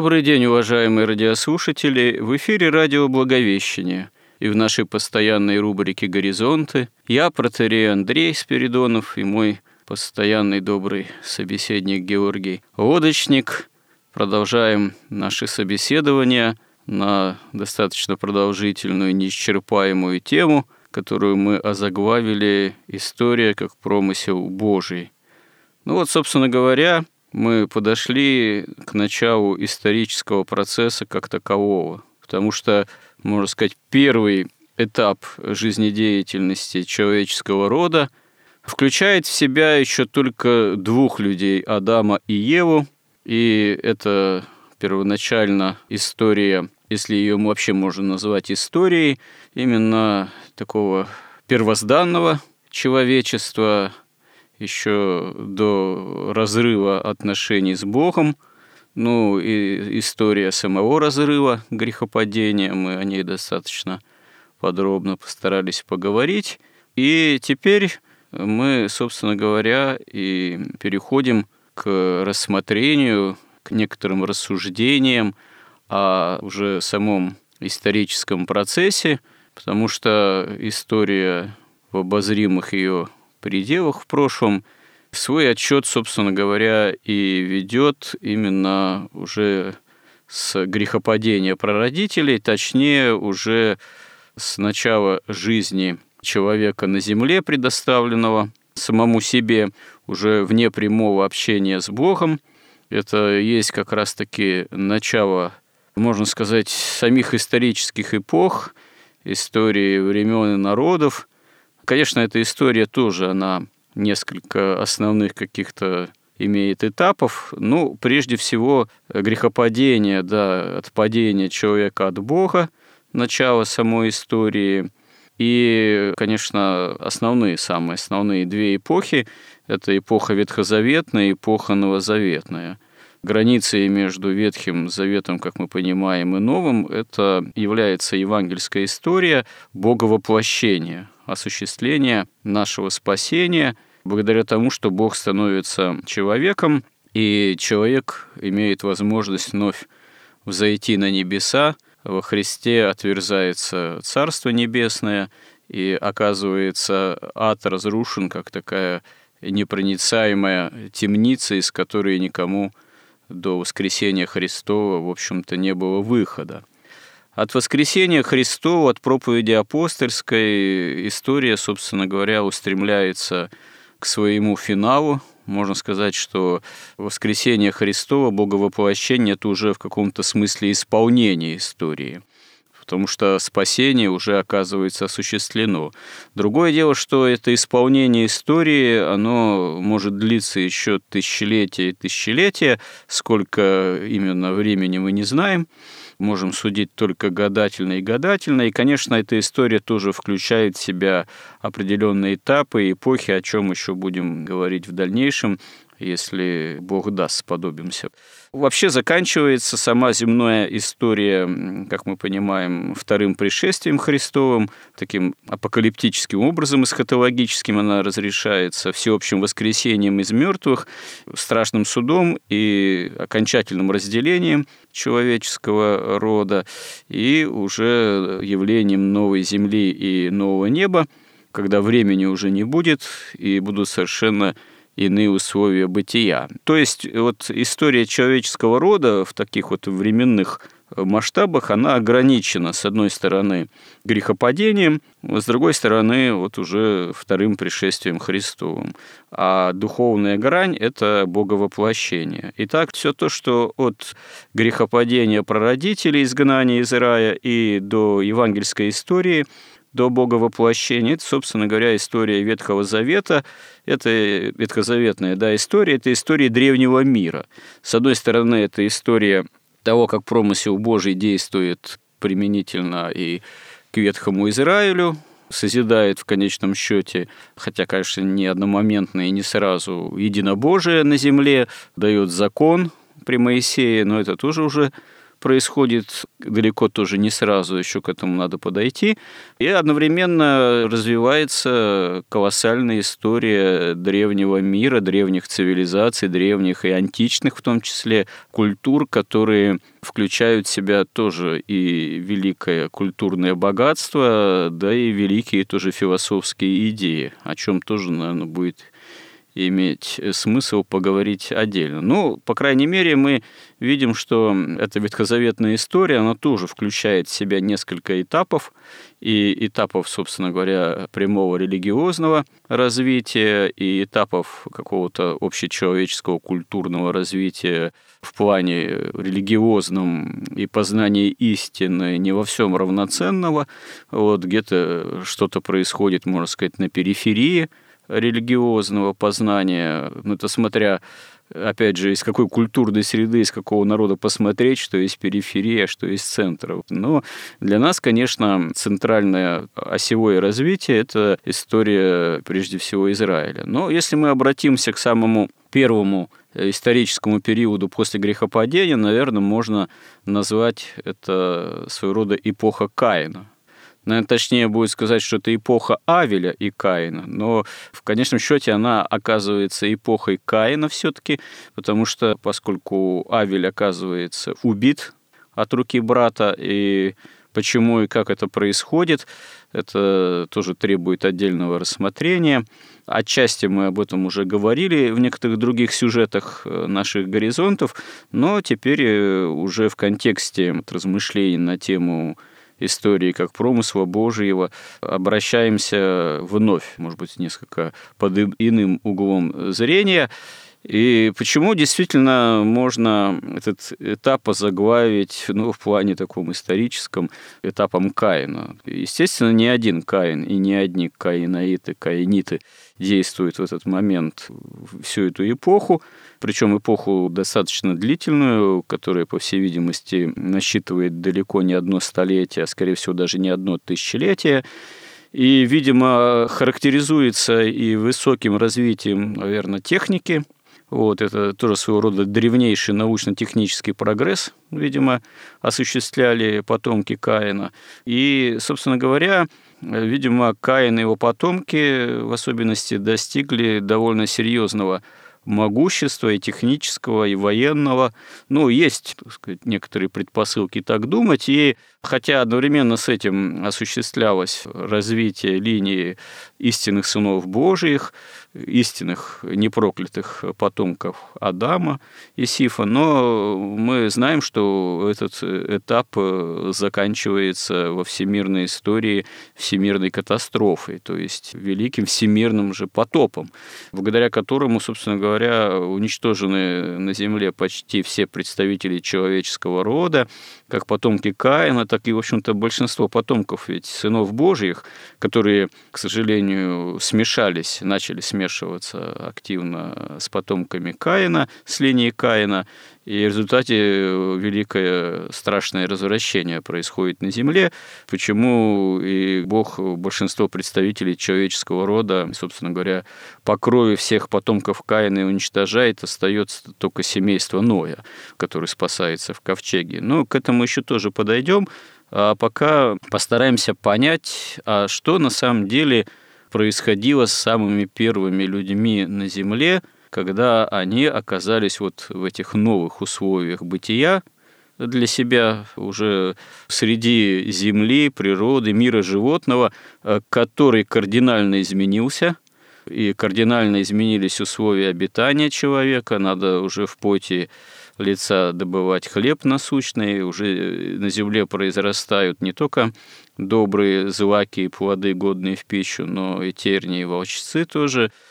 Добрый день, уважаемые радиослушатели! В эфире радио «Благовещение» и в нашей постоянной рубрике «Горизонты» я, протерей Андрей Спиридонов и мой постоянный добрый собеседник Георгий Лодочник. Продолжаем наши собеседования на достаточно продолжительную, неисчерпаемую тему, которую мы озаглавили «История как промысел Божий». Ну вот, собственно говоря, мы подошли к началу исторического процесса как такового, потому что, можно сказать, первый этап жизнедеятельности человеческого рода включает в себя еще только двух людей, Адама и Еву, и это первоначально история, если ее вообще можно назвать историей, именно такого первозданного человечества, еще до разрыва отношений с Богом, ну и история самого разрыва грехопадения, мы о ней достаточно подробно постарались поговорить. И теперь мы, собственно говоря, и переходим к рассмотрению, к некоторым рассуждениям о уже самом историческом процессе, потому что история в обозримых ее пределах в прошлом, свой отчет, собственно говоря, и ведет именно уже с грехопадения прародителей, точнее уже с начала жизни человека на земле, предоставленного самому себе, уже вне прямого общения с Богом. Это есть как раз-таки начало, можно сказать, самих исторических эпох, истории времен и народов, Конечно, эта история тоже, она несколько основных каких-то имеет этапов. Ну, прежде всего, грехопадение, да, отпадение человека от Бога, начало самой истории. И, конечно, основные, самые основные две эпохи – это эпоха ветхозаветная и эпоха новозаветная. Границей между Ветхим Заветом, как мы понимаем, и Новым – это является евангельская история боговоплощения – осуществления нашего спасения благодаря тому, что Бог становится человеком, и человек имеет возможность вновь взойти на небеса, во Христе отверзается Царство Небесное, и оказывается ад разрушен, как такая непроницаемая темница, из которой никому до воскресения Христова, в общем-то, не было выхода. От воскресения Христова, от проповеди апостольской история, собственно говоря, устремляется к своему финалу. Можно сказать, что воскресение Христова, Боговоплощение – это уже в каком-то смысле исполнение истории потому что спасение уже оказывается осуществлено. Другое дело, что это исполнение истории, оно может длиться еще тысячелетия и тысячелетия, сколько именно времени мы не знаем можем судить только гадательно и гадательно. И, конечно, эта история тоже включает в себя определенные этапы и эпохи, о чем еще будем говорить в дальнейшем если Бог даст, сподобимся. Вообще заканчивается сама земная история, как мы понимаем, вторым пришествием Христовым, таким апокалиптическим образом, эсхатологическим она разрешается, всеобщим воскресением из мертвых, страшным судом и окончательным разделением человеческого рода, и уже явлением новой земли и нового неба, когда времени уже не будет, и будут совершенно иные условия бытия. То есть вот история человеческого рода в таких вот временных масштабах, она ограничена, с одной стороны, грехопадением, с другой стороны, вот уже вторым пришествием Христовым. А духовная грань – это боговоплощение. Итак, все то, что от грехопадения прародителей, изгнания из рая и до евангельской истории – до Бога воплощения. Это, собственно говоря, история Ветхого Завета. Это ветхозаветная да, история, это история древнего мира. С одной стороны, это история того, как промысел Божий действует применительно и к Ветхому Израилю, созидает в конечном счете, хотя, конечно, не одномоментно и не сразу, единобожие на земле, дает закон при Моисее, но это тоже уже происходит далеко тоже не сразу, еще к этому надо подойти. И одновременно развивается колоссальная история древнего мира, древних цивилизаций, древних и античных в том числе культур, которые включают в себя тоже и великое культурное богатство, да и великие тоже философские идеи, о чем тоже, наверное, будет иметь смысл поговорить отдельно. Ну, по крайней мере, мы видим, что эта ветхозаветная история, она тоже включает в себя несколько этапов, и этапов, собственно говоря, прямого религиозного развития, и этапов какого-то общечеловеческого культурного развития в плане религиозном и познания истины не во всем равноценного. Вот где-то что-то происходит, можно сказать, на периферии религиозного познания, ну, это смотря опять же, из какой культурной среды, из какого народа посмотреть, что есть периферия, что есть центр. Но для нас, конечно, центральное осевое развитие – это история, прежде всего, Израиля. Но если мы обратимся к самому первому историческому периоду после грехопадения, наверное, можно назвать это своего рода эпоха Каина – Наверное, точнее будет сказать, что это эпоха Авеля и Каина, но в конечном счете она оказывается эпохой Каина все-таки, потому что поскольку Авель оказывается убит от руки брата, и почему и как это происходит, это тоже требует отдельного рассмотрения. Отчасти мы об этом уже говорили в некоторых других сюжетах э, наших горизонтов, но теперь э, уже в контексте размышлений на тему истории как промысла Божьего, обращаемся вновь, может быть, несколько под иным углом зрения. И почему действительно можно этот этап озаглавить ну, в плане таком историческом этапом Каина? Естественно, не один Каин и не одни каинаиты, каиниты действуют в этот момент всю эту эпоху причем эпоху достаточно длительную, которая, по всей видимости, насчитывает далеко не одно столетие, а, скорее всего, даже не одно тысячелетие. И, видимо, характеризуется и высоким развитием, наверное, техники. Вот, это тоже своего рода древнейший научно-технический прогресс, видимо, осуществляли потомки Каина. И, собственно говоря, видимо, Каин и его потомки в особенности достигли довольно серьезного могущества и технического, и военного. Ну, есть, так сказать, некоторые предпосылки так думать. И хотя одновременно с этим осуществлялось развитие линии истинных сынов Божиих, истинных непроклятых потомков Адама и Сифа, но мы знаем, что этот этап заканчивается во всемирной истории всемирной катастрофой, то есть великим всемирным же потопом, благодаря которому, собственно говоря, уничтожены на Земле почти все представители человеческого рода, как потомки Каина, так и, в общем-то, большинство потомков ведь сынов Божьих, которые, к сожалению, смешались, начали смешиваться активно с потомками Каина, с линии Каина, и в результате э, великое страшное развращение происходит на Земле, почему и Бог большинство представителей человеческого рода, собственно говоря, по крови всех потомков Каина уничтожает, остается только семейство Ноя, который спасается в ковчеге. Но к этому еще тоже подойдем. А пока постараемся понять, а что на самом деле происходило с самыми первыми людьми на Земле – когда они оказались вот в этих новых условиях бытия для себя уже среди земли, природы, мира животного, э, который кардинально изменился, и кардинально изменились условия обитания человека, надо уже в поте лица добывать хлеб насущный, уже на земле произрастают не только добрые злаки и плоды, годные в пищу, но и тернии и волчцы тоже –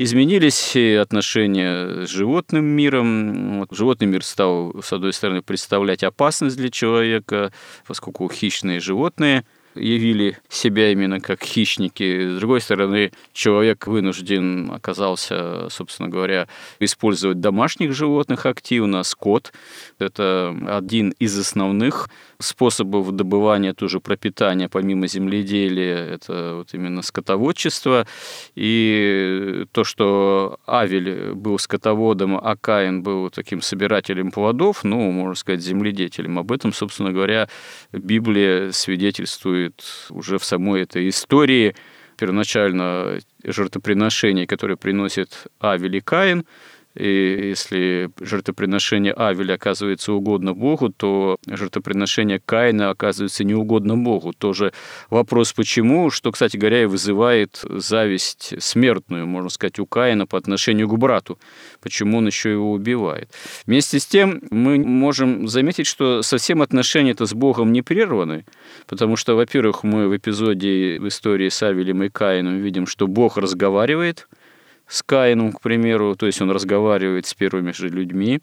Изменились отношения с животным миром. Вот, животный мир стал, с одной стороны, представлять опасность для человека, поскольку хищные животные – явили себя именно как хищники. С другой стороны, человек вынужден оказался, собственно говоря, использовать домашних животных активно, скот. Это один из основных способов добывания тоже пропитания, помимо земледелия, это вот именно скотоводчество. И то, что Авель был скотоводом, а Каин был таким собирателем плодов, ну, можно сказать, земледетелем. Об этом, собственно говоря, Библия свидетельствует уже в самой этой истории первоначально жертвоприношение, которое приносит Авель и Каин – и если жертвоприношение Авеля оказывается угодно Богу, то жертвоприношение Каина оказывается неугодно Богу. Тоже вопрос почему, что, кстати говоря, и вызывает зависть смертную, можно сказать, у Каина по отношению к брату. Почему он еще его убивает. Вместе с тем мы можем заметить, что совсем отношения это с Богом не прерваны, потому что, во-первых, мы в эпизоде в истории с Авелем и Каином видим, что Бог разговаривает – с Каином, к примеру, то есть он разговаривает с первыми же людьми,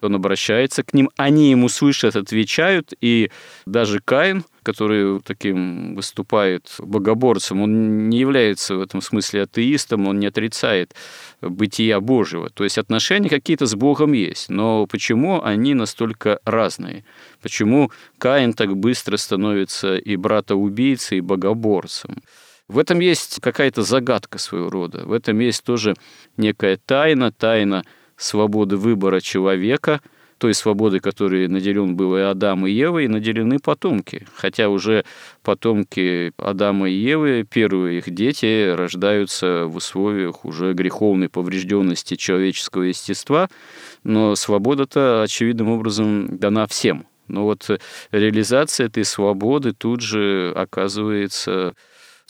он обращается к ним, они ему слышат, отвечают, и даже Каин, который таким выступает богоборцем, он не является в этом смысле атеистом, он не отрицает бытия Божьего. То есть отношения какие-то с Богом есть, но почему они настолько разные? Почему Каин так быстро становится и брата-убийцей, и богоборцем? В этом есть какая-то загадка своего рода. В этом есть тоже некая тайна, тайна свободы выбора человека, той свободы, которой наделен был и Адам, и Ева, и наделены потомки. Хотя уже потомки Адама и Евы, первые их дети, рождаются в условиях уже греховной поврежденности человеческого естества, но свобода-то очевидным образом дана всем. Но вот реализация этой свободы тут же оказывается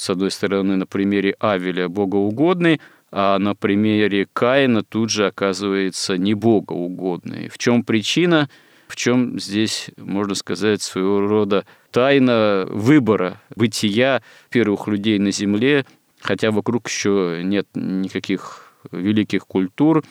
с одной стороны, на примере Авеля богоугодный, а на примере Каина тут же оказывается не богоугодный. В чем причина? В чем здесь, можно сказать, своего рода тайна выбора бытия первых людей на Земле, хотя вокруг еще нет никаких великих культур,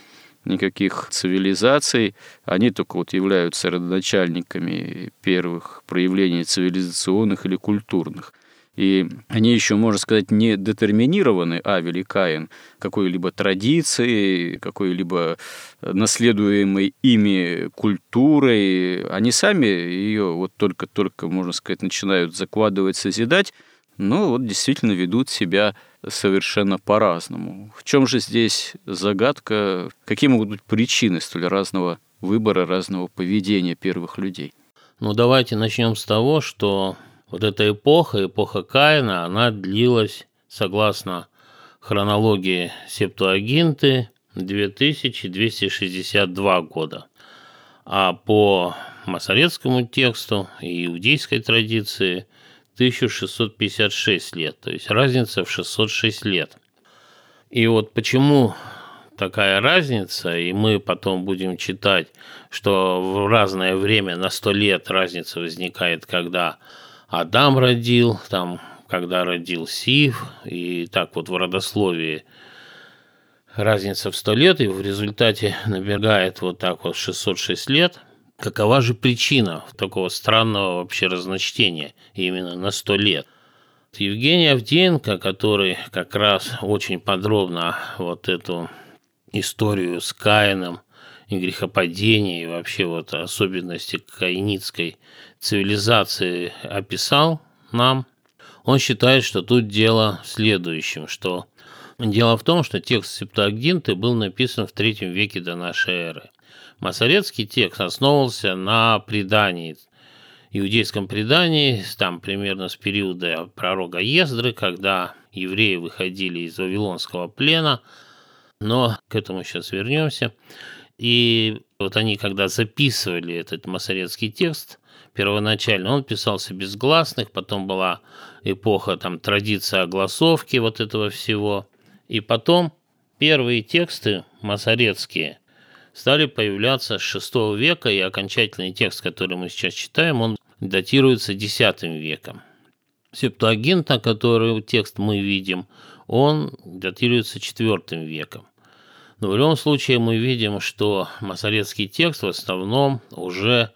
никаких цивилизаций, они только вот являются родоначальниками первых проявлений цивилизационных или культурных. И они еще, можно сказать, не детерминированы, Авель и Каин, какой-либо традицией, какой-либо наследуемой ими культурой. Они сами ее вот только-только, можно сказать, начинают закладывать, созидать, но вот действительно ведут себя совершенно по-разному. В чем же здесь загадка? Какие могут быть причины столь разного выбора, разного поведения первых людей? Ну, давайте начнем с того, что вот эта эпоха, эпоха Каина, она длилась, согласно хронологии Септуагинты, 2262 года. А по масоретскому тексту и иудейской традиции 1656 лет, то есть разница в 606 лет. И вот почему такая разница, и мы потом будем читать, что в разное время на 100 лет разница возникает, когда Адам родил, там, когда родил Сив, и так вот в родословии разница в 100 лет, и в результате набегает вот так вот 606 лет. Какова же причина такого странного вообще разночтения именно на 100 лет? Евгений Авдеенко, который как раз очень подробно вот эту историю с Каином и грехопадения, и вообще вот особенности каиницкой цивилизации описал нам, он считает, что тут дело в следующем, что дело в том, что текст Септуагинты был написан в третьем веке до нашей эры. Масорецкий текст основывался на предании, иудейском предании, там примерно с периода пророка Ездры, когда евреи выходили из Вавилонского плена, но к этому сейчас вернемся. И вот они, когда записывали этот масорецкий текст, первоначально он писался без гласных, потом была эпоха там традиция огласовки вот этого всего. И потом первые тексты масорецкие стали появляться с VI века, и окончательный текст, который мы сейчас читаем, он датируется X веком. Септуагинта, который текст мы видим, он датируется IV веком. Но в любом случае мы видим, что масоретский текст в основном уже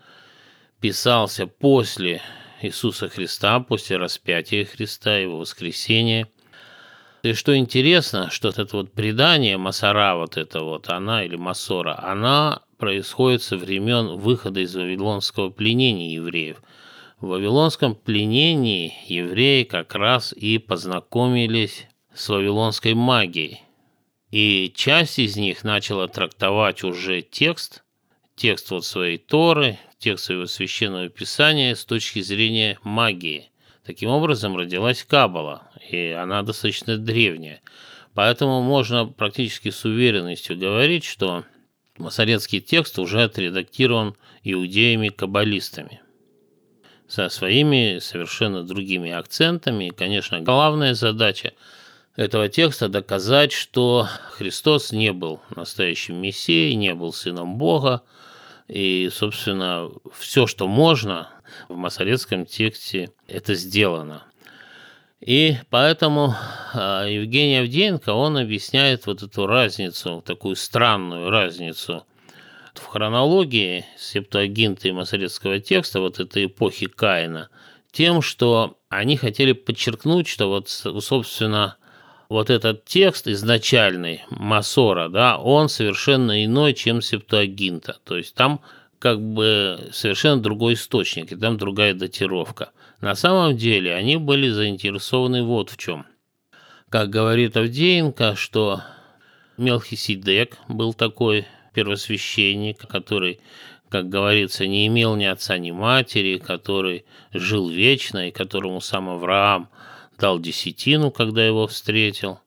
писался после Иисуса Христа, после распятия Христа, его воскресения. И что интересно, что это вот предание Масара, вот это вот, она или Масора, она происходит со времен выхода из Вавилонского пленения евреев. В Вавилонском пленении евреи как раз и познакомились с вавилонской магией. И часть из них начала трактовать уже текст, текст вот своей Торы, текст своего священного писания с точки зрения магии. Таким образом родилась Кабала, и она достаточно древняя. Поэтому можно практически с уверенностью говорить, что масоретский текст уже отредактирован иудеями-каббалистами со своими совершенно другими акцентами. И, конечно, главная задача этого текста доказать, что Христос не был настоящим Мессией, не был Сыном Бога, и, собственно, все, что можно в масоретском тексте, это сделано. И поэтому а, Евгений Авдеенко, он объясняет вот эту разницу, такую странную разницу в хронологии септуагинта и масоретского текста вот этой эпохи Каина тем, что они хотели подчеркнуть, что вот, собственно, вот этот текст изначальный Масора, да, он совершенно иной, чем Септуагинта. То есть там как бы совершенно другой источник, и там другая датировка. На самом деле они были заинтересованы вот в чем. Как говорит Авдеенко, что Мелхиседек был такой первосвященник, который, как говорится, не имел ни отца, ни матери, который жил вечно, и которому сам Авраам – дал десятину, когда его встретил,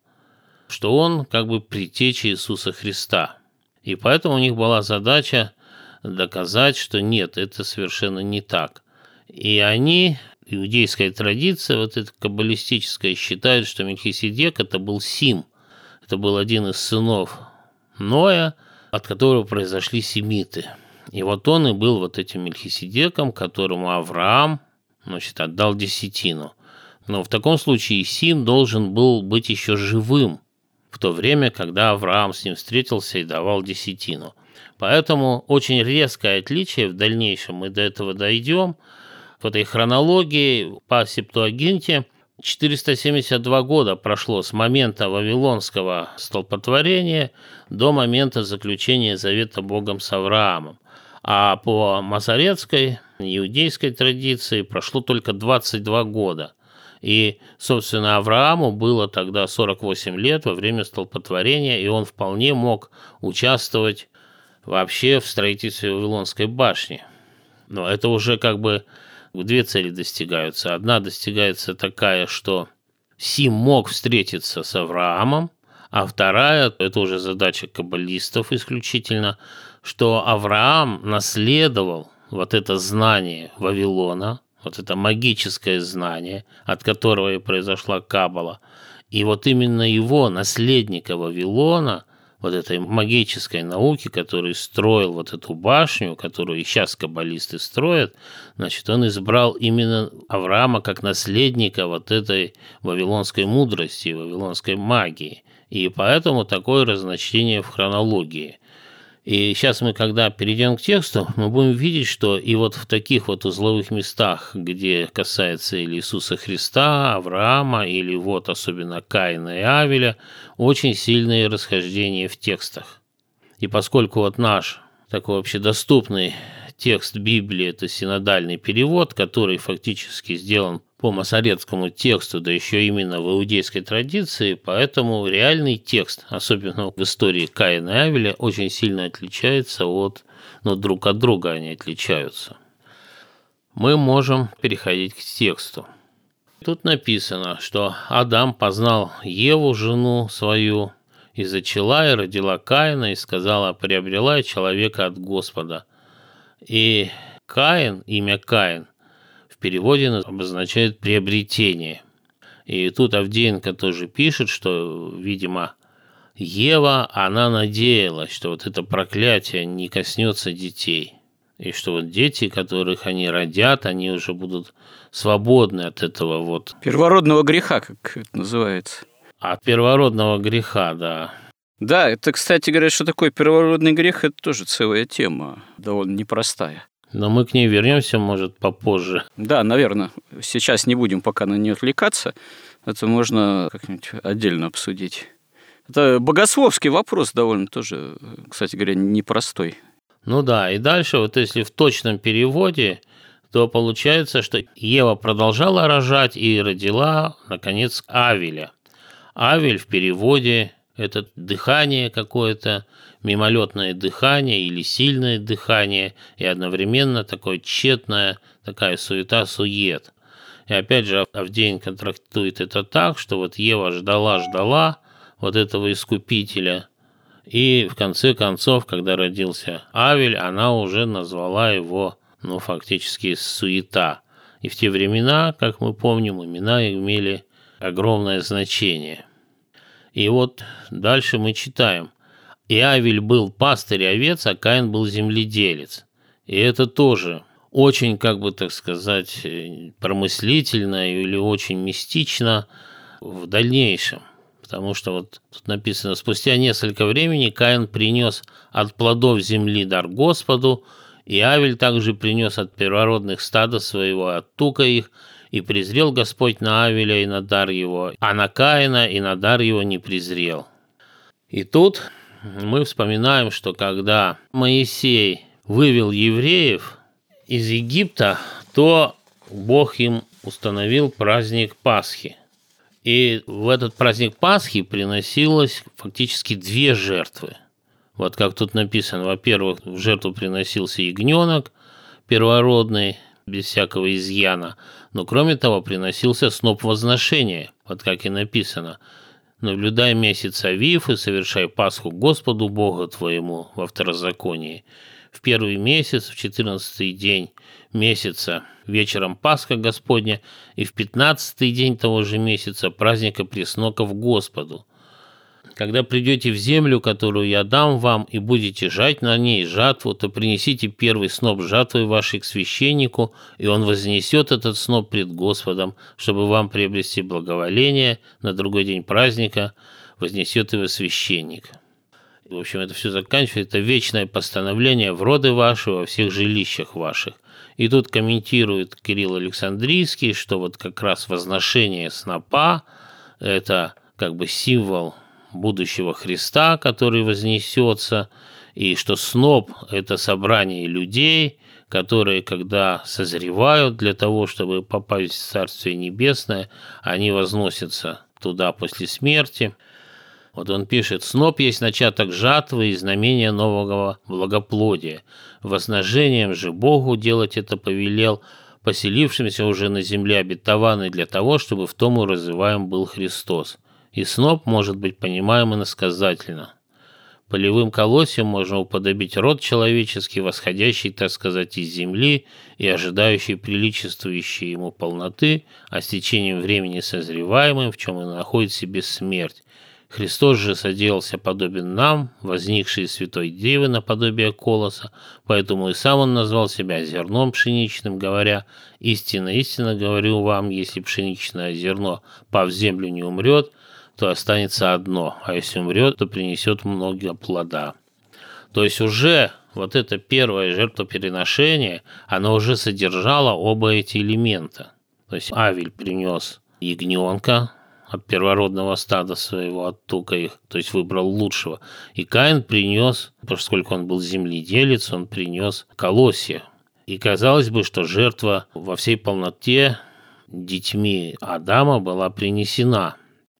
что он как бы предтеча Иисуса Христа. И поэтому у них была задача доказать, что нет, это совершенно не так. И они, иудейская традиция, вот эта каббалистическая, считают, что Мельхиседек это был Сим. Это был один из сынов Ноя, от которого произошли семиты. И вот он и был вот этим Мельхиседеком, которому Авраам значит, отдал десятину. Но в таком случае Сим должен был быть еще живым в то время, когда Авраам с ним встретился и давал десятину. Поэтому очень резкое отличие, в дальнейшем мы до этого дойдем, в этой хронологии по Септуагинте 472 года прошло с момента Вавилонского столпотворения до момента заключения завета Богом с Авраамом. А по масоретской, иудейской традиции прошло только 22 года. И, собственно, Аврааму было тогда 48 лет во время столпотворения, и он вполне мог участвовать вообще в строительстве Вавилонской башни. Но это уже как бы две цели достигаются. Одна достигается такая, что Сим мог встретиться с Авраамом, а вторая, это уже задача каббалистов исключительно, что Авраам наследовал вот это знание Вавилона – вот это магическое знание, от которого и произошла Кабала. И вот именно его, наследника Вавилона, вот этой магической науки, который строил вот эту башню, которую и сейчас каббалисты строят, значит, он избрал именно Авраама как наследника вот этой вавилонской мудрости, вавилонской магии. И поэтому такое разночтение в хронологии – и сейчас мы, когда перейдем к тексту, мы будем видеть, что и вот в таких вот узловых местах, где касается или Иисуса Христа, Авраама, или вот особенно Каина и Авеля, очень сильные расхождения в текстах. И поскольку вот наш такой вообще доступный текст Библии – это синодальный перевод, который фактически сделан по масоретскому тексту, да еще именно в иудейской традиции, поэтому реальный текст, особенно в истории Каина и Авеля, очень сильно отличается от, но ну, друг от друга они отличаются. Мы можем переходить к тексту. Тут написано, что Адам познал Еву, жену свою, и зачала, и родила Каина, и сказала, приобрела человека от Господа. И Каин, имя Каин – в переводе обозначает приобретение. И тут Авдеенко тоже пишет, что, видимо, Ева, она надеялась, что вот это проклятие не коснется детей. И что вот дети, которых они родят, они уже будут свободны от этого вот... Первородного греха, как это называется. От первородного греха, да. Да, это, кстати говоря, что такое первородный грех, это тоже целая тема, довольно непростая. Но мы к ней вернемся, может, попозже. Да, наверное. Сейчас не будем пока на нее отвлекаться. Это можно как-нибудь отдельно обсудить. Это богословский вопрос довольно тоже, кстати говоря, непростой. Ну да, и дальше, вот если в точном переводе, то получается, что Ева продолжала рожать и родила, наконец, Авеля. Авель в переводе – это дыхание какое-то, мимолетное дыхание или сильное дыхание, и одновременно такое тщетное, такая суета-сует. И опять же, Авдеин контрактует это так, что вот Ева ждала-ждала вот этого искупителя – и в конце концов, когда родился Авель, она уже назвала его, ну, фактически суета. И в те времена, как мы помним, имена имели огромное значение. И вот дальше мы читаем. И Авель был пастырь овец, а Каин был земледелец. И это тоже очень, как бы так сказать, э, промыслительно или очень мистично в дальнейшем – потому что вот тут написано, спустя несколько времени Каин принес от плодов земли дар Господу, и Авель также принес от первородных стада своего, от тука их, и презрел Господь на Авеля и на дар его, а на Каина и на дар его не презрел. И тут мы вспоминаем, что когда Моисей вывел евреев из Египта, то Бог им установил праздник Пасхи – и в этот праздник Пасхи приносилось фактически две жертвы. Вот как тут написано, во-первых, в жертву приносился ягненок первородный, без всякого изъяна, но кроме того приносился сноп возношения, вот как и написано, «Наблюдай месяц Авив и совершай Пасху Господу Богу твоему во второзаконии. В первый месяц, в четырнадцатый день месяца вечером Пасха Господня и в пятнадцатый день того же месяца праздника пресноков Господу. Когда придете в землю, которую я дам вам, и будете жать на ней жатву, то принесите первый сноп жатвы вашей к священнику, и он вознесет этот сноп пред Господом, чтобы вам приобрести благоволение, на другой день праздника вознесет его священник». В общем, это все заканчивается. Это вечное постановление в роды ваши во всех жилищах ваших. И тут комментирует Кирилл Александрийский, что вот как раз возношение снопа – это как бы символ будущего Христа, который вознесется, и что сноп – это собрание людей, которые, когда созревают для того, чтобы попасть в Царствие Небесное, они возносятся туда после смерти – вот он пишет, «Сноп есть начаток жатвы и знамения нового благоплодия. Возножением же Богу делать это повелел, поселившимся уже на земле обетованный для того, чтобы в том уразываем был Христос. И сноп может быть понимаем иносказательно. Полевым колосьем можно уподобить род человеческий, восходящий, так сказать, из земли и ожидающий приличествующей ему полноты, а с течением времени созреваемым, в чем и находит себе смерть, Христос же соделался подобен нам, возникший из святой девы наподобие колоса, поэтому и сам он назвал себя зерном пшеничным, говоря, «Истинно, истинно говорю вам, если пшеничное зерно, пав в землю, не умрет, то останется одно, а если умрет, то принесет много плода». То есть уже вот это первое жертвопереношение, оно уже содержало оба эти элемента. То есть Авель принес ягненка, от первородного стада своего, от тука их, то есть выбрал лучшего. И Каин принес, поскольку он был земледелец, он принес колосья. И казалось бы, что жертва во всей полноте детьми Адама была принесена.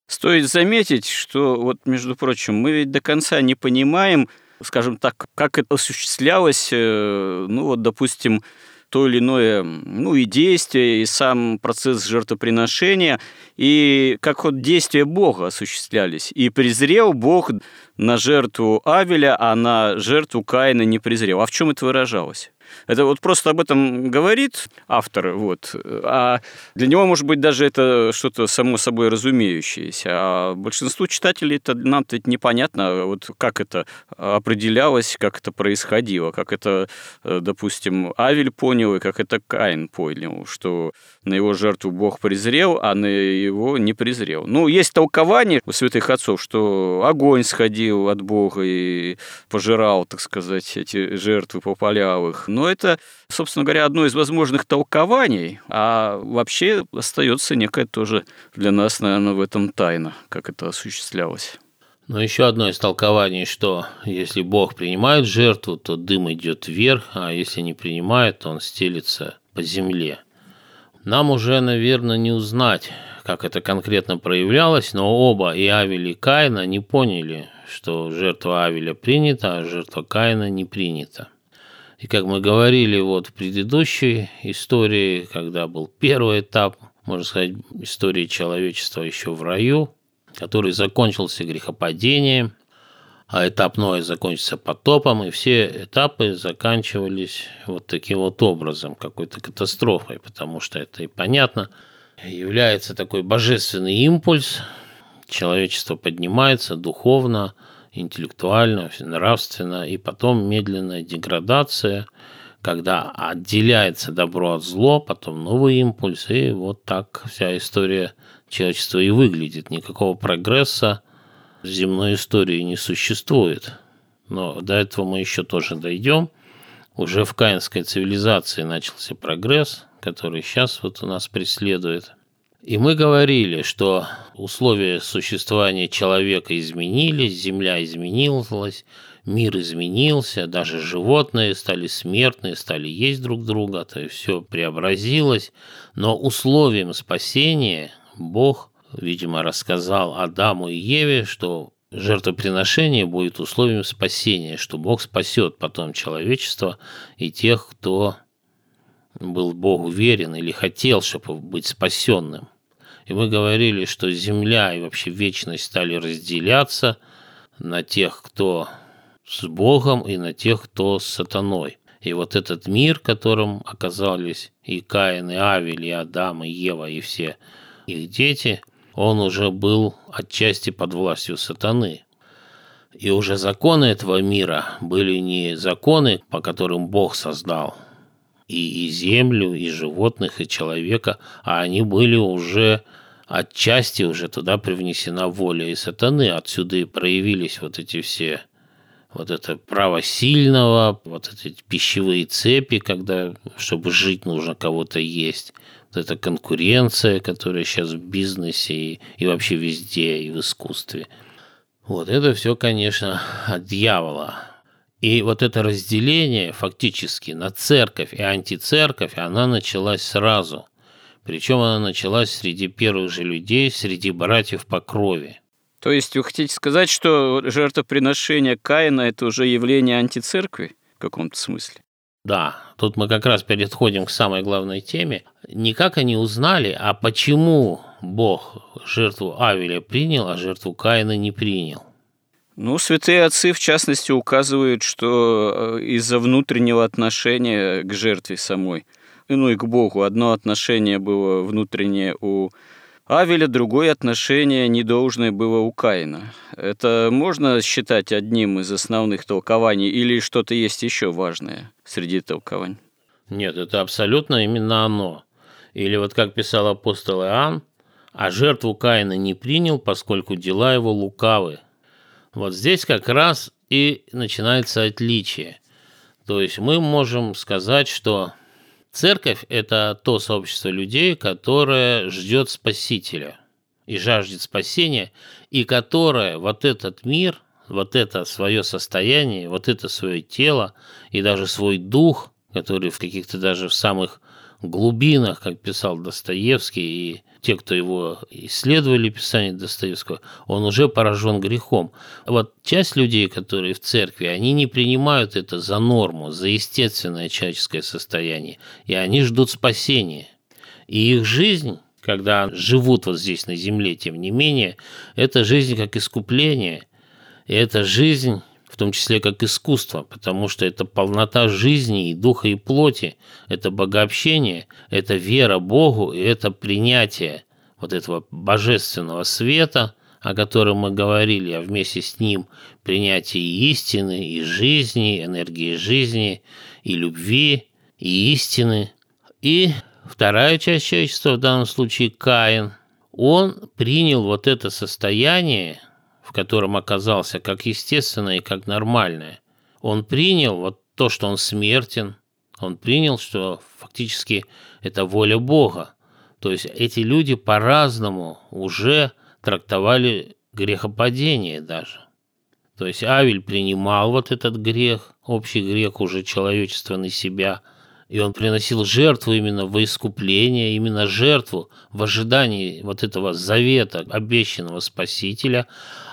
Стоит заметить, что вот, между прочим, мы ведь до конца не понимаем, скажем так, как это осуществлялось, э, ну вот, допустим, то или иное, ну и действие, и сам процесс жертвоприношения, и как вот действия Бога осуществлялись. И презрел Бог на жертву Авеля, а на жертву Каина не презрел. А в чем это выражалось? Это вот просто об этом говорит автор, вот, а для него, может быть, даже это что-то само собой разумеющееся, а большинству читателей это нам ведь непонятно, вот как это определялось, как это происходило, как это, допустим, Авель понял и как это Каин понял, что на его жертву Бог презрел, а на его не презрел. Ну, есть толкование у святых отцов, что огонь сходил от Бога и пожирал, так сказать, эти жертвы попалявых. Но это, собственно говоря, одно из возможных толкований, а вообще остается некая тоже для нас, наверное, в этом тайна, как это осуществлялось. Но еще одно из толкований, что если Бог принимает жертву, то дым идет вверх, а если не принимает, то он стелится по земле. Нам уже, наверное, не узнать, как это конкретно проявлялось, но оба, и Авель, и Каина, не поняли, что жертва Авеля принята, а жертва Каина не принята. И как мы говорили вот в предыдущей истории, когда был первый этап, можно сказать, истории человечества еще в раю, который закончился грехопадением, а этап Ноя закончится потопом, и все этапы заканчивались вот таким вот образом, какой-то катастрофой, потому что это и понятно, является такой божественный импульс, человечество поднимается духовно, интеллектуально, нравственно, и потом медленная деградация, когда отделяется добро от зло, потом новый импульс, и вот так вся история человечества и выглядит. Никакого прогресса в земной истории не существует. Но до этого мы еще тоже дойдем. Уже в каинской цивилизации начался прогресс, который сейчас вот у нас преследует. И мы говорили, что условия существования человека изменились, Земля изменилась, мир изменился, даже животные стали смертные, стали есть друг друга, то есть все преобразилось. Но условием спасения Бог видимо, рассказал Адаму и Еве, что жертвоприношение будет условием спасения, что Бог спасет потом человечество и тех, кто был Богу верен или хотел, чтобы быть спасенным. И мы говорили, что земля и вообще вечность стали разделяться на тех, кто с Богом, и на тех, кто с сатаной. И вот этот мир, которым оказались и Каин, и Авель, и Адам, и Ева, и все их дети – он уже был отчасти под властью сатаны. И уже законы этого мира были не законы, по которым Бог создал и, и землю, и животных, и человека, а они были уже отчасти уже туда привнесена воля и сатаны. Отсюда и проявились вот эти все вот это право сильного, вот эти пищевые цепи, когда, чтобы жить, нужно кого-то есть – эта конкуренция, которая сейчас в бизнесе и, и вообще везде, и в искусстве. Вот это все, конечно, от дьявола. И вот это разделение фактически на церковь и антицерковь, она началась сразу. Причем она началась среди первых же людей, среди братьев по крови. То есть вы хотите сказать, что жертвоприношение Каина – это уже явление антицеркви в каком-то смысле? Да, тут мы как раз переходим к самой главной теме. Не как они узнали, а почему Бог жертву Авеля принял, а жертву Каина не принял. Ну, святые отцы, в частности, указывают, что э, из-за внутреннего отношения к жертве самой, ну и к Богу, одно отношение было внутреннее у Авеля другое отношение недолжное было у Каина. Это можно считать одним из основных толкований или что-то есть еще важное среди толкований? Нет, это абсолютно именно оно. Или вот как писал апостол Иоанн, а жертву Каина не принял, поскольку дела его лукавы. Вот здесь как раз и начинается отличие. То есть мы можем сказать, что Церковь – это то сообщество людей, которое ждет Спасителя и жаждет спасения, и которое вот этот мир, вот это свое состояние, вот это свое тело и даже свой дух, который в каких-то даже в самых глубинах, как писал Достоевский, и те, кто его исследовали, писание Достоевского, он уже поражен грехом. Вот часть людей, которые в церкви, они не принимают это за норму, за естественное человеческое состояние, и они ждут спасения. И их жизнь, когда живут вот здесь на земле, тем не менее, это жизнь как искупление, и это жизнь в том числе как искусство, потому что это полнота жизни и духа, и плоти, это богообщение, это вера Богу, и это принятие вот этого божественного света, о котором мы говорили, а вместе с ним принятие и истины, и жизни, энергии жизни, и любви, и истины. И вторая часть человечества, в данном случае Каин, он принял вот это состояние, в котором оказался, как естественное и как нормальное. Он принял вот то, что он смертен, он принял, что фактически это воля Бога. То есть эти люди по-разному уже трактовали грехопадение даже. То есть Авель принимал вот этот грех, общий грех уже человечества на себя, и он приносил жертву именно во искупление, именно жертву в ожидании вот этого завета, обещанного Спасителя,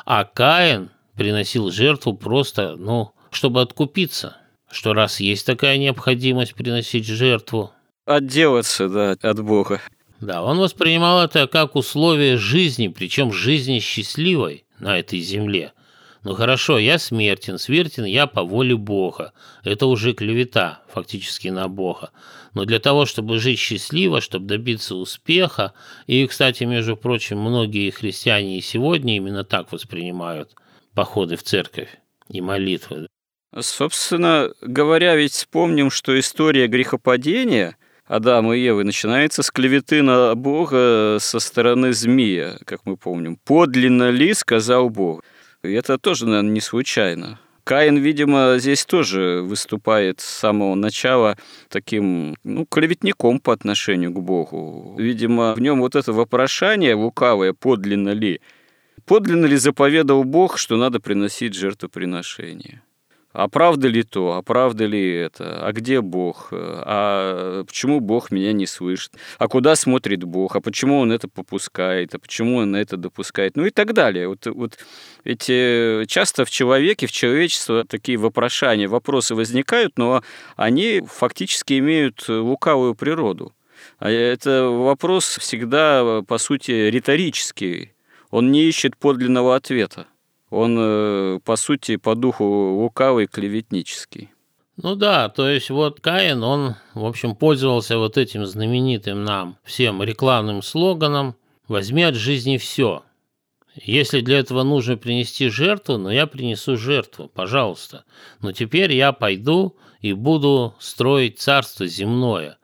а Каин приносил жертву просто, ну, чтобы откупиться, что раз есть такая необходимость приносить жертву. Отделаться, да, от Бога. Да, он воспринимал это как условие жизни, причем жизни счастливой на этой земле. Ну хорошо, я смертен, смертен я по воле Бога. Это уже клевета фактически на Бога. Но для того, чтобы жить счастливо, чтобы добиться успеха, и, кстати, между прочим, многие христиане и сегодня именно так воспринимают походы в церковь и молитвы. Собственно говоря, ведь вспомним, что история грехопадения – Адама и Евы начинается с клеветы на Бога со стороны змея, как мы помним. «Подлинно ли, сказал Бог». И это тоже, наверное, не случайно. Каин, видимо, здесь тоже выступает с самого начала таким, ну, клеветником по отношению к Богу. Видимо, в нем вот это вопрошание лукавое, подлинно ли, подлинно ли заповедал Бог, что надо приносить жертвоприношение. А правда ли то? А правда ли это? А где Бог? А почему Бог меня не слышит? А куда смотрит Бог? А почему Он это попускает? А почему Он это допускает? Ну и так далее. Вот, вот эти часто в человеке, в человечестве такие вопрошания, вопросы возникают, но они фактически имеют лукавую природу. А это вопрос всегда, по сути, риторический. Он не ищет подлинного ответа он, э, по сути, по духу лукавый, клеветнический. Ну да, то есть вот Каин, он, в общем, пользовался вот этим знаменитым нам всем рекламным слоганом «Возьми от жизни все». Если для этого нужно принести жертву, ну я принесу жертву, пожалуйста. Но теперь я пойду и буду строить царство земное.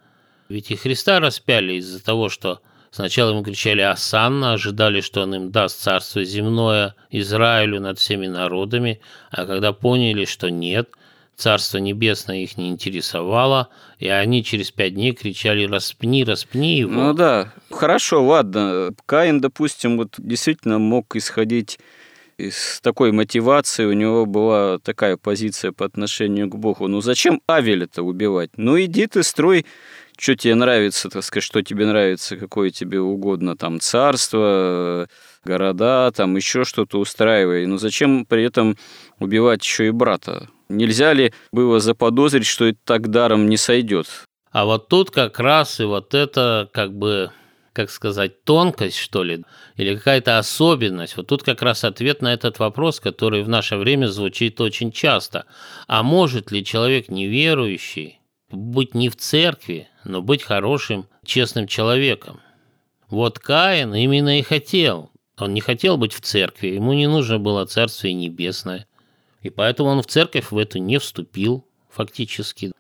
Ведь и Христа распяли из-за того, что Сначала ему кричали «Асанна», ожидали, что он им даст царство земное Израилю над всеми народами, а когда поняли, что нет, царство небесное их не интересовало, и они через пять дней кричали «Распни, распни его». Ну да, хорошо, ладно. Каин, допустим, вот действительно мог исходить из такой мотивации у него была такая позиция по отношению к Богу. Ну зачем Авель это убивать? Ну иди ты строй что тебе нравится, так сказать, что тебе нравится, какое тебе угодно, там, царство, города, там, еще что-то устраивай. Но зачем при этом убивать еще и брата? Нельзя ли было заподозрить, что это так даром не сойдет? А вот тут как раз и вот это, как бы, как сказать, тонкость, что ли, или какая-то особенность. Вот тут как раз ответ на этот вопрос, который в наше время звучит очень часто. А может ли человек неверующий быть не в церкви, но быть хорошим, честным человеком. Вот Каин именно и хотел. Он не хотел быть в церкви, ему не нужно было Царствие Небесное. И поэтому он в церковь в эту не вступил фактически.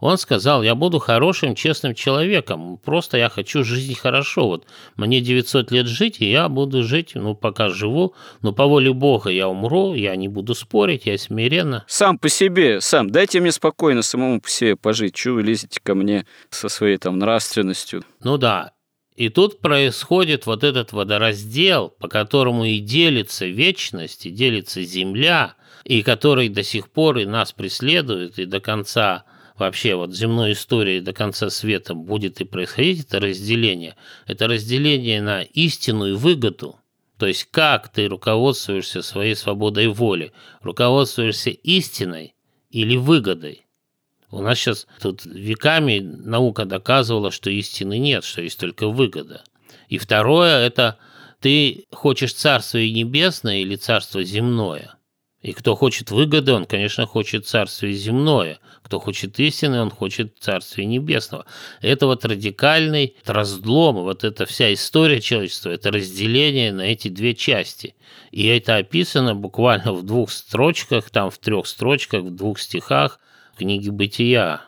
Он сказал, я буду хорошим, честным человеком, просто я хочу жить хорошо. Вот мне 900 лет жить, и я буду жить, ну, пока живу, но по воле Бога я умру, я не буду спорить, я смиренно. Сам по себе, сам, дайте мне спокойно самому по себе пожить, чего вы лезете ко мне со своей там нравственностью. Ну да, и тут происходит вот этот водораздел, по которому и делится вечность, и делится земля, и который до сих пор и нас преследует, и до конца вообще вот земной истории до конца света будет и происходить это разделение, это разделение на истину и выгоду. То есть как ты руководствуешься своей свободой воли, руководствуешься истиной или выгодой. У нас сейчас тут веками наука доказывала, что истины нет, что есть только выгода. И второе – это ты хочешь царство и небесное или царство земное. И кто хочет выгоды, он, конечно, хочет царствие земное. Кто хочет истины, он хочет царствия небесного. Это вот радикальный разлом, вот эта вся история человечества, это разделение на эти две части. И это описано буквально в двух строчках, там в трех строчках, в двух стихах книги «Бытия»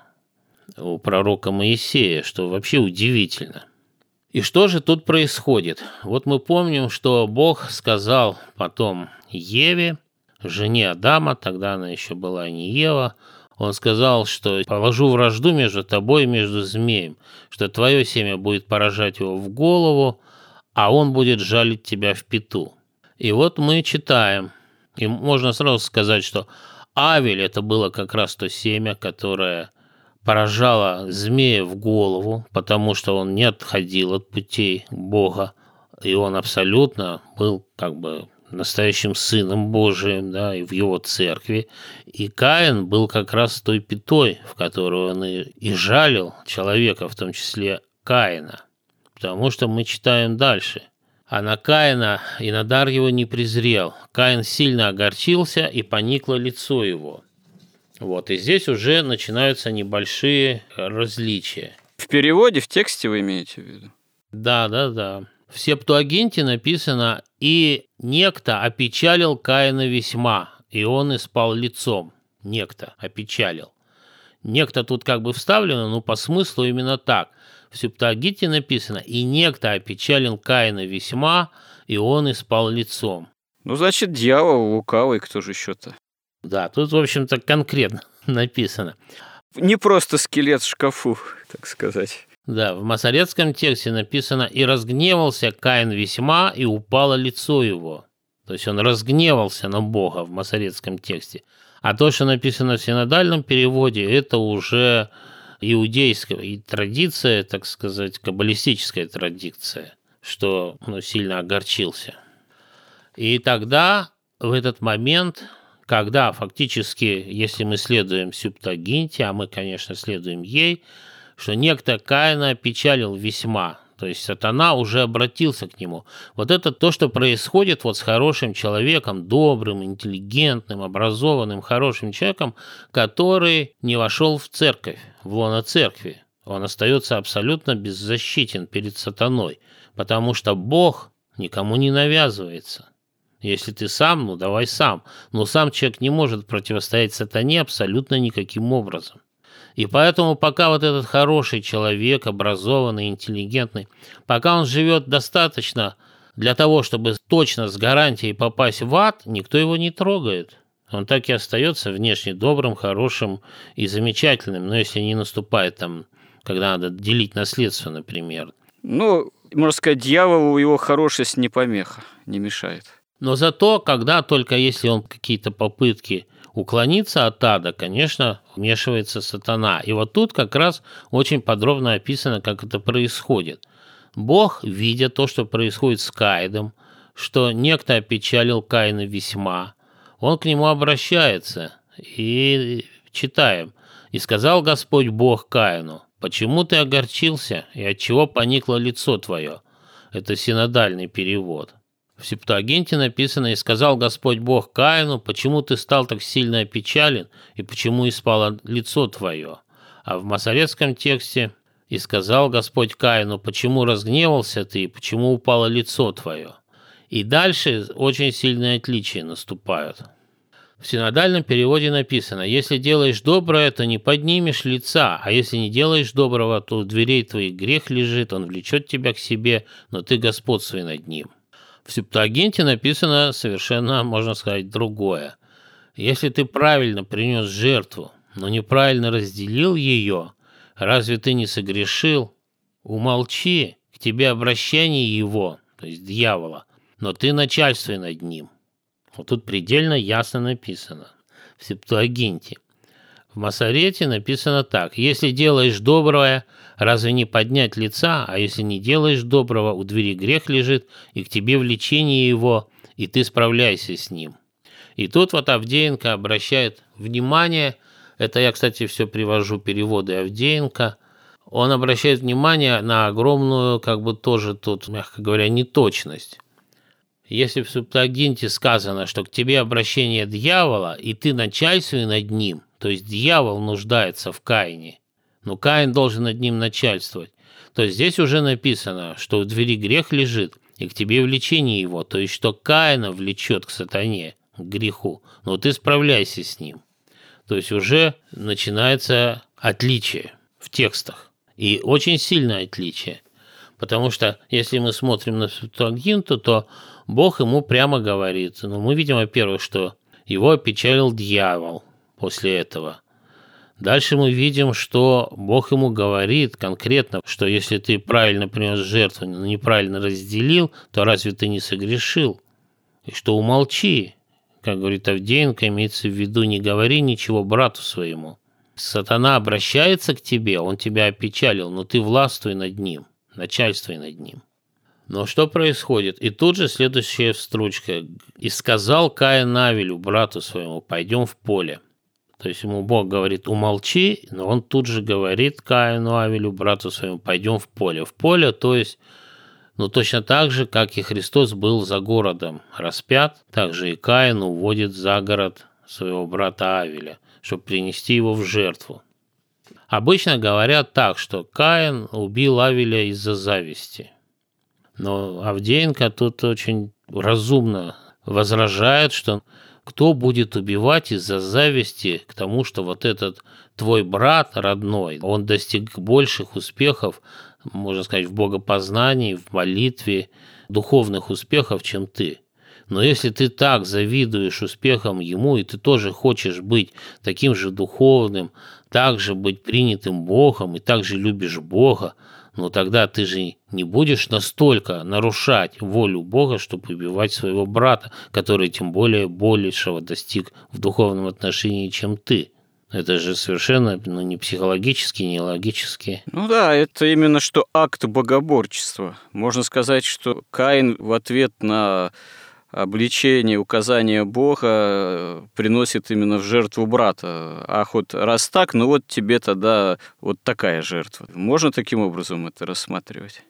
у пророка Моисея, что вообще удивительно. И что же тут происходит? Вот мы помним, что Бог сказал потом Еве, жене Адама, тогда она еще была не Ева, он сказал, что положу вражду между тобой и между змеем, что твое семя будет поражать его в голову, а он будет жалить тебя в пету. И вот мы читаем, и можно сразу сказать, что Авель это было как раз то семя, которое поражало змея в голову, потому что он не отходил от путей Бога, и он абсолютно был как бы настоящим Сыном Божиим, да, и в его церкви. И Каин был как раз той пятой, в которую он и, и жалил человека, в том числе Каина. Потому что мы читаем дальше. А на Каина и на дар его не презрел. Каин сильно огорчился, и поникло лицо его. Вот, и здесь уже начинаются небольшие различия. В переводе, в тексте вы имеете в виду? Да, да, да. В Септуагинте написано «И некто опечалил Каина весьма, и он испал лицом». Некто опечалил. Некто тут как бы вставлено, но по смыслу именно так. В Септуагинте написано «И некто опечалил Каина весьма, и он испал лицом». Ну, значит, дьявол лукавый, кто же еще-то? Да, тут, в общем-то, конкретно написано. Не просто скелет в шкафу, так сказать. Да, в масоретском тексте написано «И разгневался Каин весьма, и упало лицо его». То есть он разгневался на Бога в масоретском тексте. А то, что написано в синодальном переводе, это уже иудейская и традиция, так сказать, каббалистическая традиция, что ну, сильно огорчился. И тогда, в этот момент, когда фактически, если мы следуем Сюптагинте, а мы, конечно, следуем ей, что некто Каина печалил весьма, то есть сатана уже обратился к нему. Вот это то, что происходит вот с хорошим человеком, добрым, интеллигентным, образованным, хорошим человеком, который не вошел в церковь, в лоно церкви. Он остается абсолютно беззащитен перед сатаной, потому что Бог никому не навязывается. Если ты сам, ну давай сам. Но сам человек не может противостоять сатане абсолютно никаким образом. И поэтому пока вот этот хороший человек, образованный, интеллигентный, пока он живет достаточно для того, чтобы точно с гарантией попасть в ад, никто его не трогает. Он так и остается внешне добрым, хорошим и замечательным, но если не наступает там, когда надо делить наследство, например. Ну, можно сказать, дьяволу его хорошесть не помеха, не мешает. Но зато, когда только если он какие-то попытки уклониться от ада, конечно, вмешивается сатана. И вот тут как раз очень подробно описано, как это происходит. Бог, видя то, что происходит с Каидом, что некто опечалил Каина весьма, он к нему обращается и читаем. «И сказал Господь Бог Каину, почему ты огорчился и от чего поникло лицо твое?» Это синодальный перевод. В Септуагинте написано «И сказал Господь Бог Каину, почему ты стал так сильно опечален, и почему испало лицо твое?» А в масоретском тексте «И сказал Господь Каину, почему разгневался ты, и почему упало лицо твое?» И дальше очень сильные отличия наступают. В синодальном переводе написано «Если делаешь доброе, то не поднимешь лица, а если не делаешь доброго, то у дверей твоих грех лежит, он влечет тебя к себе, но ты господствуй над ним». В Септуагинте написано совершенно, можно сказать, другое. Если ты правильно принес жертву, но неправильно разделил ее, разве ты не согрешил? Умолчи, к тебе обращение его, то есть дьявола, но ты начальствуй над ним. Вот тут предельно ясно написано в Септуагинте. В Масорете написано так. Если делаешь доброе, Разве не поднять лица, а если не делаешь доброго, у двери грех лежит, и к тебе влечение его, и ты справляйся с ним. И тут вот Авдеенко обращает внимание, это я, кстати, все привожу переводы Авдеенко, он обращает внимание на огромную, как бы тоже тут, мягко говоря, неточность. Если в Септуагинте сказано, что к тебе обращение дьявола, и ты начальствуй над ним, то есть дьявол нуждается в Каине, но Каин должен над ним начальствовать, то здесь уже написано, что в двери грех лежит, и к тебе влечение его, то есть что Каина влечет к сатане, к греху, но ты справляйся с ним. То есть уже начинается отличие в текстах, и очень сильное отличие. Потому что если мы смотрим на Септуагинту, то Бог ему прямо говорит, ну, мы видим, во-первых, что его опечалил дьявол после этого – Дальше мы видим, что Бог ему говорит конкретно, что если ты правильно принес жертву, но неправильно разделил, то разве ты не согрешил? И что умолчи, как говорит Авдеенко, имеется в виду, не говори ничего брату своему. Сатана обращается к тебе, он тебя опечалил, но ты властвуй над ним, начальствуй над ним. Но что происходит? И тут же следующая строчка. «И сказал Каин Авелю, брату своему, пойдем в поле». То есть ему Бог говорит, умолчи, но он тут же говорит Каину Авелю, брату своему, пойдем в поле. В поле, то есть, ну точно так же, как и Христос был за городом распят, так же и Каин уводит за город своего брата Авеля, чтобы принести его в жертву. Обычно говорят так, что Каин убил Авеля из-за зависти. Но Авдеенко тут очень разумно возражает, что кто будет убивать из-за зависти к тому, что вот этот твой брат родной, он достиг больших успехов, можно сказать, в богопознании, в молитве, духовных успехов, чем ты. Но если ты так завидуешь успехам ему, и ты тоже хочешь быть таким же духовным, также быть принятым Богом, и также любишь Бога, но тогда ты же не будешь настолько нарушать волю Бога, чтобы убивать своего брата, который тем более большего достиг в духовном отношении, чем ты. Это же совершенно ну, не психологически, не логически. Ну да, это именно что акт богоборчества. Можно сказать, что Каин в ответ на обличение, указание Бога э, приносит именно в жертву брата. Ах, вот раз так, ну вот тебе тогда вот такая жертва. Можно таким образом это рассматривать?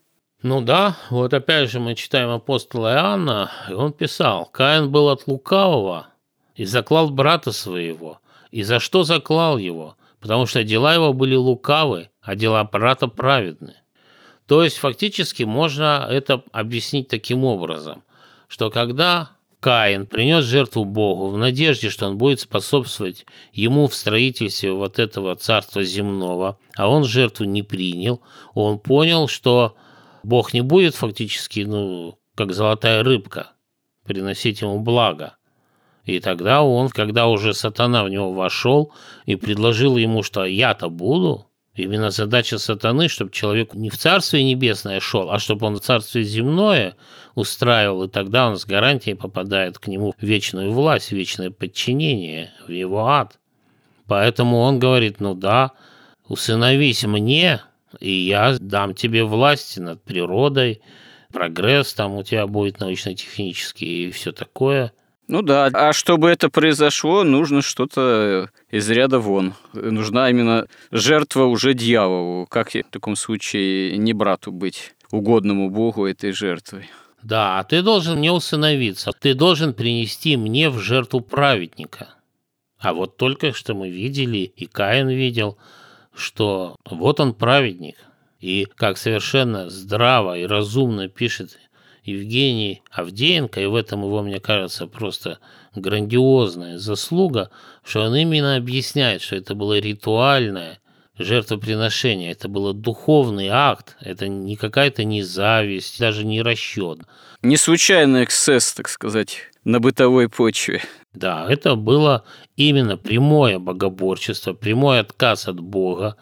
Ну да, вот опять же мы читаем апостола Иоанна, и он писал, Каин был от лукавого и заклал брата своего. И за что заклал его? Потому что дела его были лукавы, а дела брата праведны. То есть фактически можно это объяснить таким образом что когда Каин принес жертву Богу в надежде, что он будет способствовать ему в строительстве вот этого царства земного, а он жертву не принял, он понял, что Бог не будет фактически, ну, как золотая рыбка, приносить ему благо. И тогда он, когда уже сатана в него вошел и предложил ему, что я-то буду, Именно задача сатаны, чтобы человек не в Царствие Небесное шел, а чтобы он в Царствие Земное устраивал, и тогда он с гарантией попадает к нему в вечную власть, в вечное подчинение, в его ад. Поэтому он говорит, ну да, усыновись мне, и я дам тебе власть над природой, прогресс там у тебя будет научно-технический и все такое – ну да, а чтобы это произошло, нужно что-то из ряда вон. Нужна именно жертва уже дьяволу. Как в таком случае не брату быть угодному Богу этой жертвой? Да, а ты должен не усыновиться. Ты должен принести мне в жертву праведника. А вот только что мы видели, и Каин видел, что вот он праведник. И как совершенно здраво и разумно пишет Евгений Авдеенко, и в этом его, мне кажется, просто грандиозная заслуга, что он именно объясняет, что это было ритуальное жертвоприношение, это был духовный акт, это не какая-то не зависть, даже не расчет. Не случайный эксцесс, так сказать, на бытовой почве. Да, это было именно прямое богоборчество, прямой отказ от Бога,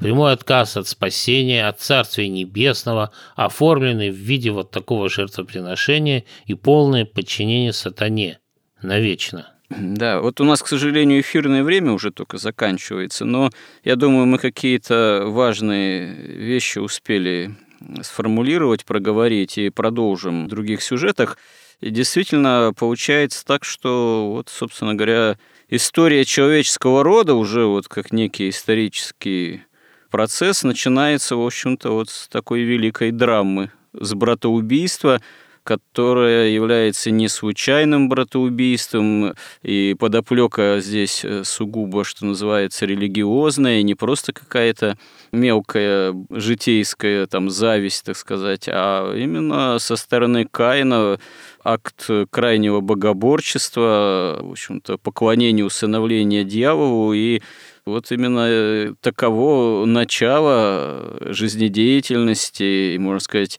прямой отказ от спасения, от Царствия Небесного, оформленный в виде вот такого жертвоприношения и полное подчинение сатане навечно. Да, вот у нас, к сожалению, эфирное время уже только заканчивается, но я думаю, мы какие-то важные вещи успели сформулировать, проговорить и продолжим в других сюжетах. И действительно получается так, что вот, собственно говоря, история человеческого рода уже вот как некий исторический процесс начинается, в общем-то, вот с такой великой драмы, с братоубийства, которое является не случайным братоубийством, и подоплека здесь э, сугубо, что называется, религиозная, не просто какая-то мелкая житейская там зависть, так сказать, а именно со стороны Каина акт крайнего богоборчества, в общем-то, поклонения, усыновления дьяволу, и вот именно э, таково начало жизнедеятельности, и, можно сказать,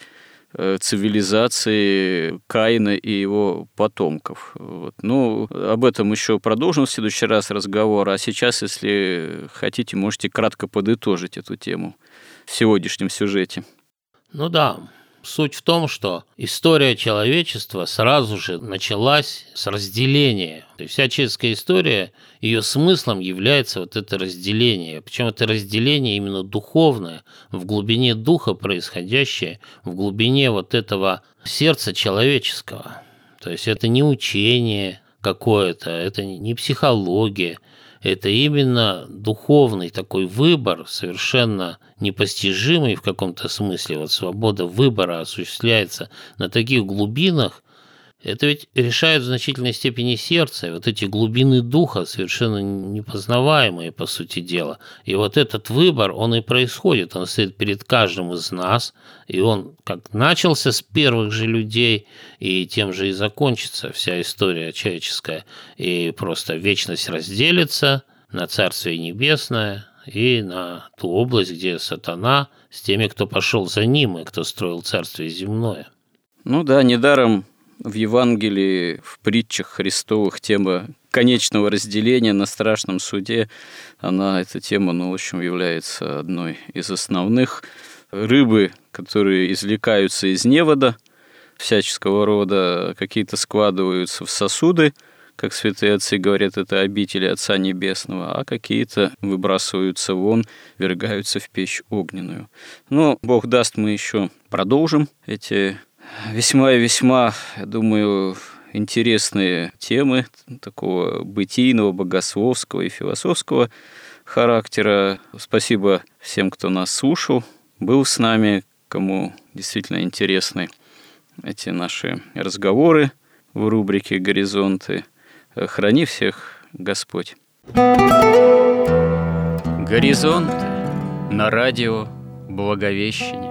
э, цивилизации Каина и его потомков. Вот. Ну, об этом еще продолжим в следующий раз разговор, а сейчас, если хотите, можете кратко подытожить эту тему в сегодняшнем сюжете. Ну да, Суть в том, что история человечества сразу же началась с разделения. То есть вся человеческая история, ее смыслом является вот это разделение. Причем это разделение именно духовное, в глубине духа происходящее, в глубине вот этого сердца человеческого. То есть это не учение какое-то, это не психология, это именно духовный такой выбор, совершенно непостижимый в каком-то смысле. Вот свобода выбора осуществляется на таких глубинах, это ведь решает в значительной степени сердце, вот эти глубины духа совершенно непознаваемые, по сути дела. И вот этот выбор, он и происходит, он стоит перед каждым из нас, и он как начался с первых же людей, и тем же и закончится вся история человеческая, и просто вечность разделится на Царствие Небесное и на ту область, где сатана с теми, кто пошел за ним и кто строил Царствие Земное. Ну да, недаром в Евангелии, в притчах Христовых тема конечного разделения на страшном суде, она, эта тема, ну, в общем, является одной из основных. Рыбы, которые извлекаются из невода, всяческого рода, какие-то складываются в сосуды, как святые отцы говорят, это обители Отца Небесного, а какие-то выбрасываются вон, вергаются в печь огненную. Но Бог даст, мы еще продолжим эти весьма и весьма, я думаю, интересные темы такого бытийного, богословского и философского характера. Спасибо всем, кто нас слушал, был с нами, кому действительно интересны эти наши разговоры в рубрике «Горизонты». Храни всех Господь. Горизонты на радио Благовещение.